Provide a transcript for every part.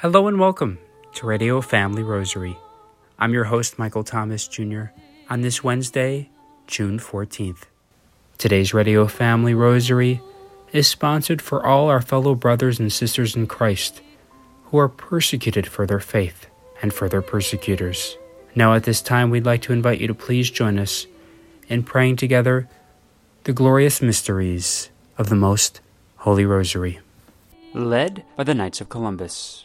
Hello and welcome to Radio Family Rosary. I'm your host, Michael Thomas Jr., on this Wednesday, June 14th. Today's Radio Family Rosary is sponsored for all our fellow brothers and sisters in Christ who are persecuted for their faith and for their persecutors. Now, at this time, we'd like to invite you to please join us in praying together the glorious mysteries of the Most Holy Rosary. Led by the Knights of Columbus.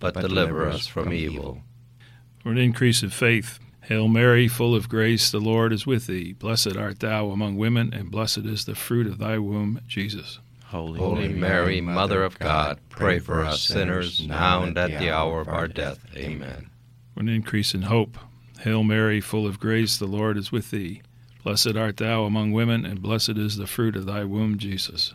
but deliver us from evil. For an increase of faith, Hail Mary, full of grace, the Lord is with thee. Blessed art thou among women, and blessed is the fruit of thy womb, Jesus. Holy, Holy Mary, Mother of God, pray for us sinners, now and at the hour of our death. Amen. For an increase in hope, Hail Mary, full of grace, the Lord is with thee. Blessed art thou among women, and blessed is the fruit of thy womb, Jesus.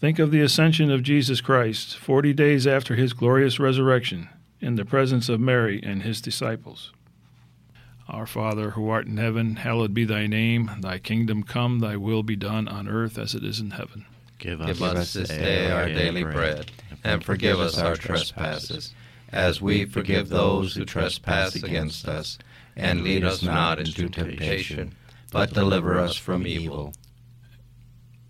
Think of the ascension of Jesus Christ, forty days after his glorious resurrection, in the presence of Mary and his disciples. Our Father, who art in heaven, hallowed be thy name. Thy kingdom come, thy will be done on earth as it is in heaven. Give us, Give us this day our daily bread, and forgive us our trespasses, as we forgive those who trespass against us. And lead us not into temptation, but deliver us from evil.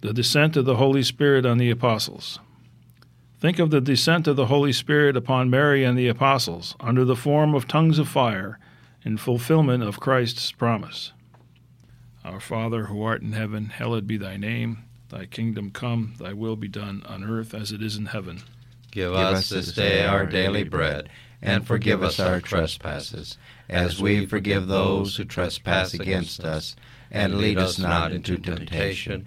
the descent of the Holy Spirit on the apostles. Think of the descent of the Holy Spirit upon Mary and the apostles under the form of tongues of fire in fulfillment of Christ's promise. Our Father, who art in heaven, hallowed be thy name. Thy kingdom come, thy will be done on earth as it is in heaven. Give us this day our daily bread, and forgive us our trespasses, as we forgive those who trespass against us. And lead us not into temptation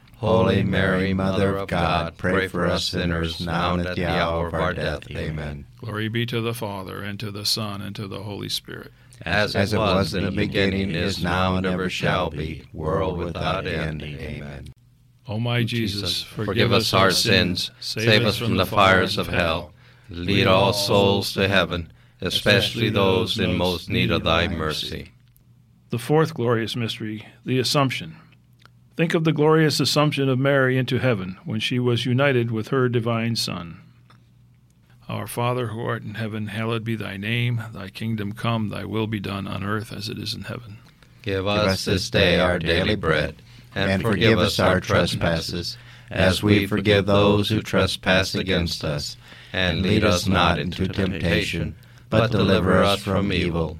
Holy Mary, Mother of God, pray for us sinners, now and at the hour of our death. Amen. Glory be to the Father, and to the Son, and to the Holy Spirit. As, it was in the beginning, is now, and ever shall be, world without end. Amen. O my oh, Jesus, Forgive us our sins, save us from the fires of hell, lead all souls to heaven, especially those in most need of thy mercy. The fourth glorious mystery, the Assumption. Think of the glorious Assumption of Mary into heaven when she was united with her divine Son. Our Father who art in heaven, hallowed be thy name. Thy kingdom come, thy will be done on earth as it is in heaven. Give us this day our daily bread, and forgive us our trespasses, as we forgive those who trespass against us. And lead us not into temptation, but deliver us from evil.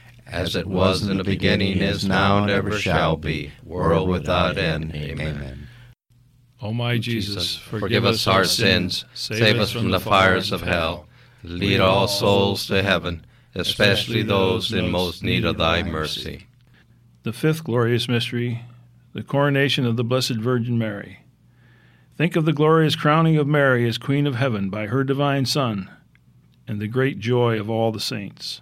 As it was in the beginning, is now, and ever shall be, world without end. Amen. O my Jesus, Forgive us our sins, save us from the fires of hell, lead all souls to heaven, especially those in most need of thy mercy. The fifth glorious mystery, the coronation of the Blessed Virgin Mary. Think of the glorious crowning of Mary as Queen of Heaven by her divine Son, and the great joy of all the saints.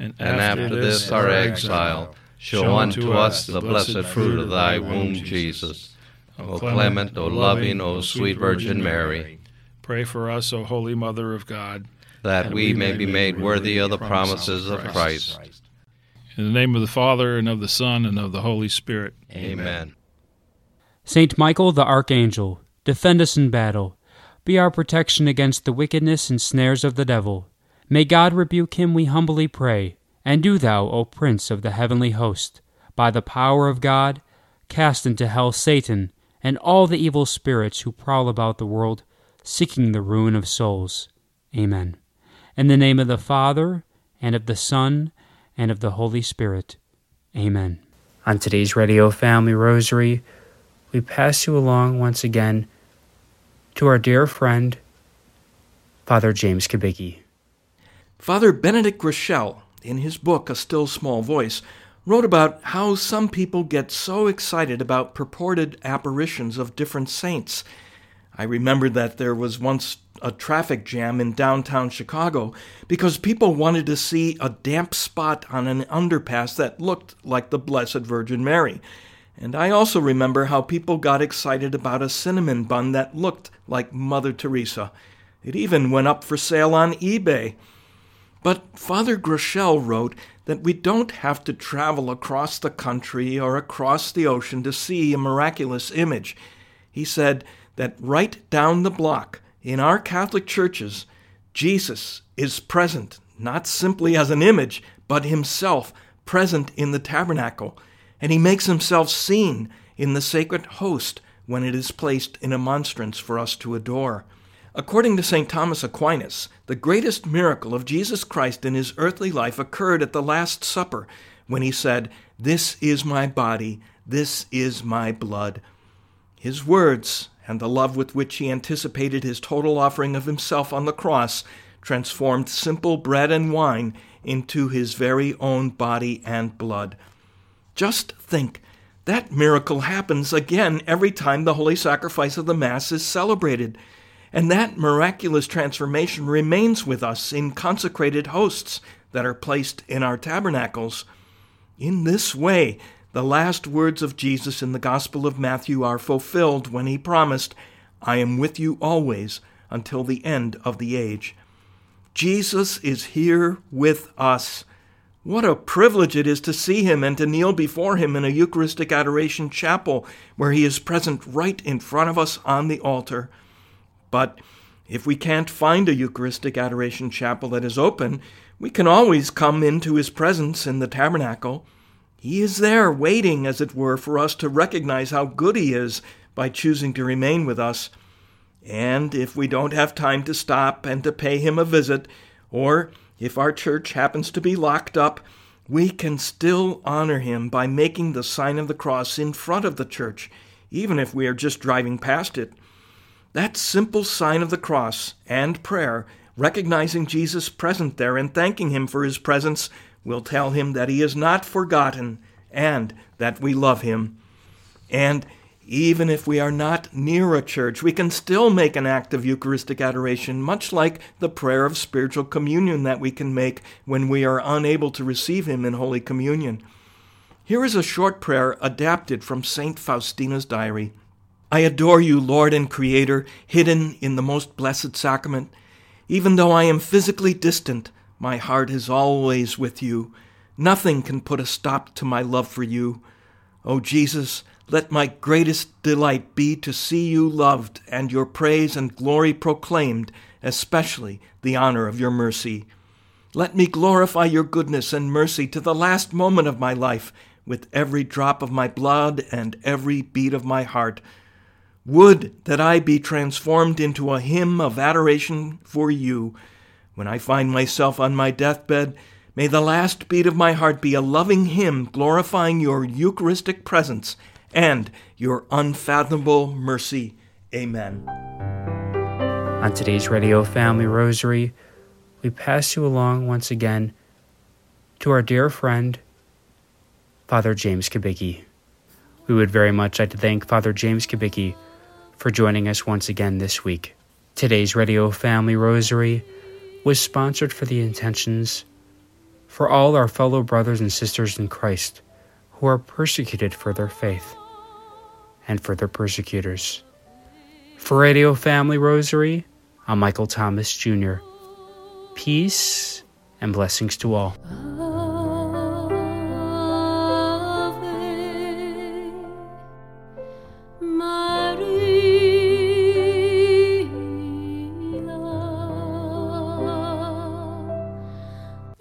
and after this our exile, show unto us the blessed fruit of thy womb, Jesus. O clement, O loving, O sweet Virgin Mary, pray for us, O Holy Mother of God, that we may be made worthy of the promises of Christ. In the name of the Father, and of the Son, and of the Holy Spirit. Amen. Saint Michael the Archangel, defend us in battle. Be our protection against the wickedness and snares of the devil. May God rebuke him, we humbly pray. And do thou, O Prince of the heavenly host, by the power of God, cast into hell Satan and all the evil spirits who prowl about the world, seeking the ruin of souls. Amen. In the name of the Father, and of the Son, and of the Holy Spirit. Amen. On today's Radio Family Rosary, we pass you along once again to our dear friend, Father James Kubicki. Father Benedict Groeschel, in his book A Still Small Voice, wrote about how some people get so excited about purported apparitions of different saints. I remember that there was once a traffic jam in downtown Chicago because people wanted to see a damp spot on an underpass that looked like the Blessed Virgin Mary. And I also remember how people got excited about a cinnamon bun that looked like Mother Teresa. It even went up for sale on eBay. But Father Groeschel wrote that we don't have to travel across the country or across the ocean to see a miraculous image. He said that right down the block, in our Catholic churches, Jesus is present, not simply as an image, but himself present in the tabernacle, and he makes himself seen in the sacred host when it is placed in a monstrance for us to adore. According to St. Thomas Aquinas, the greatest miracle of Jesus Christ in his earthly life occurred at the Last Supper when he said, This is my body, this is my blood. His words and the love with which he anticipated his total offering of himself on the cross transformed simple bread and wine into his very own body and blood. Just think, that miracle happens again every time the holy sacrifice of the Mass is celebrated. And that miraculous transformation remains with us in consecrated hosts that are placed in our tabernacles. In this way, the last words of Jesus in the Gospel of Matthew are fulfilled when he promised, I am with you always until the end of the age. Jesus is here with us. What a privilege it is to see him and to kneel before him in a Eucharistic adoration chapel where he is present right in front of us on the altar. But if we can't find a Eucharistic adoration chapel that is open, we can always come into his presence in the tabernacle. He is there, waiting, as it were, for us to recognize how good He is by choosing to remain with us. And if we don't have time to stop and to pay Him a visit, or if our church happens to be locked up, we can still honor Him by making the sign of the cross in front of the church, even if we are just driving past it. That simple sign of the cross and prayer, recognizing Jesus present there and thanking Him for His presence, will tell him that he is not forgotten and that we love him. And even if we are not near a church, we can still make an act of Eucharistic adoration, much like the prayer of spiritual communion that we can make when we are unable to receive Him in Holy Communion. Here is a short prayer adapted from St. Faustina's diary. I adore you, Lord and Creator, hidden in the most blessed sacrament. Even though I am physically distant, my heart is always with you. Nothing can put a stop to my love for you. O oh, Jesus, let my greatest delight be to see you loved and your praise and glory proclaimed, especially the honor of your mercy. Let me glorify your goodness and mercy to the last moment of my life, with every drop of my blood and every beat of my heart. Would that I be transformed into a hymn of adoration for you when I find myself on my deathbed, may the last beat of my heart be a loving hymn glorifying your Eucharistic presence and your unfathomable mercy. Amen. On today's Radio Family Rosary, we pass you along once again to our dear friend, Father James Kubicki. We would very much like to thank Father James Kubicki for joining us once again this week. Today's Radio Family Rosary was sponsored for the intentions for all our fellow brothers and sisters in Christ who are persecuted for their faith and for their persecutors. For Radio Family Rosary, I'm Michael Thomas Jr. Peace and blessings to all.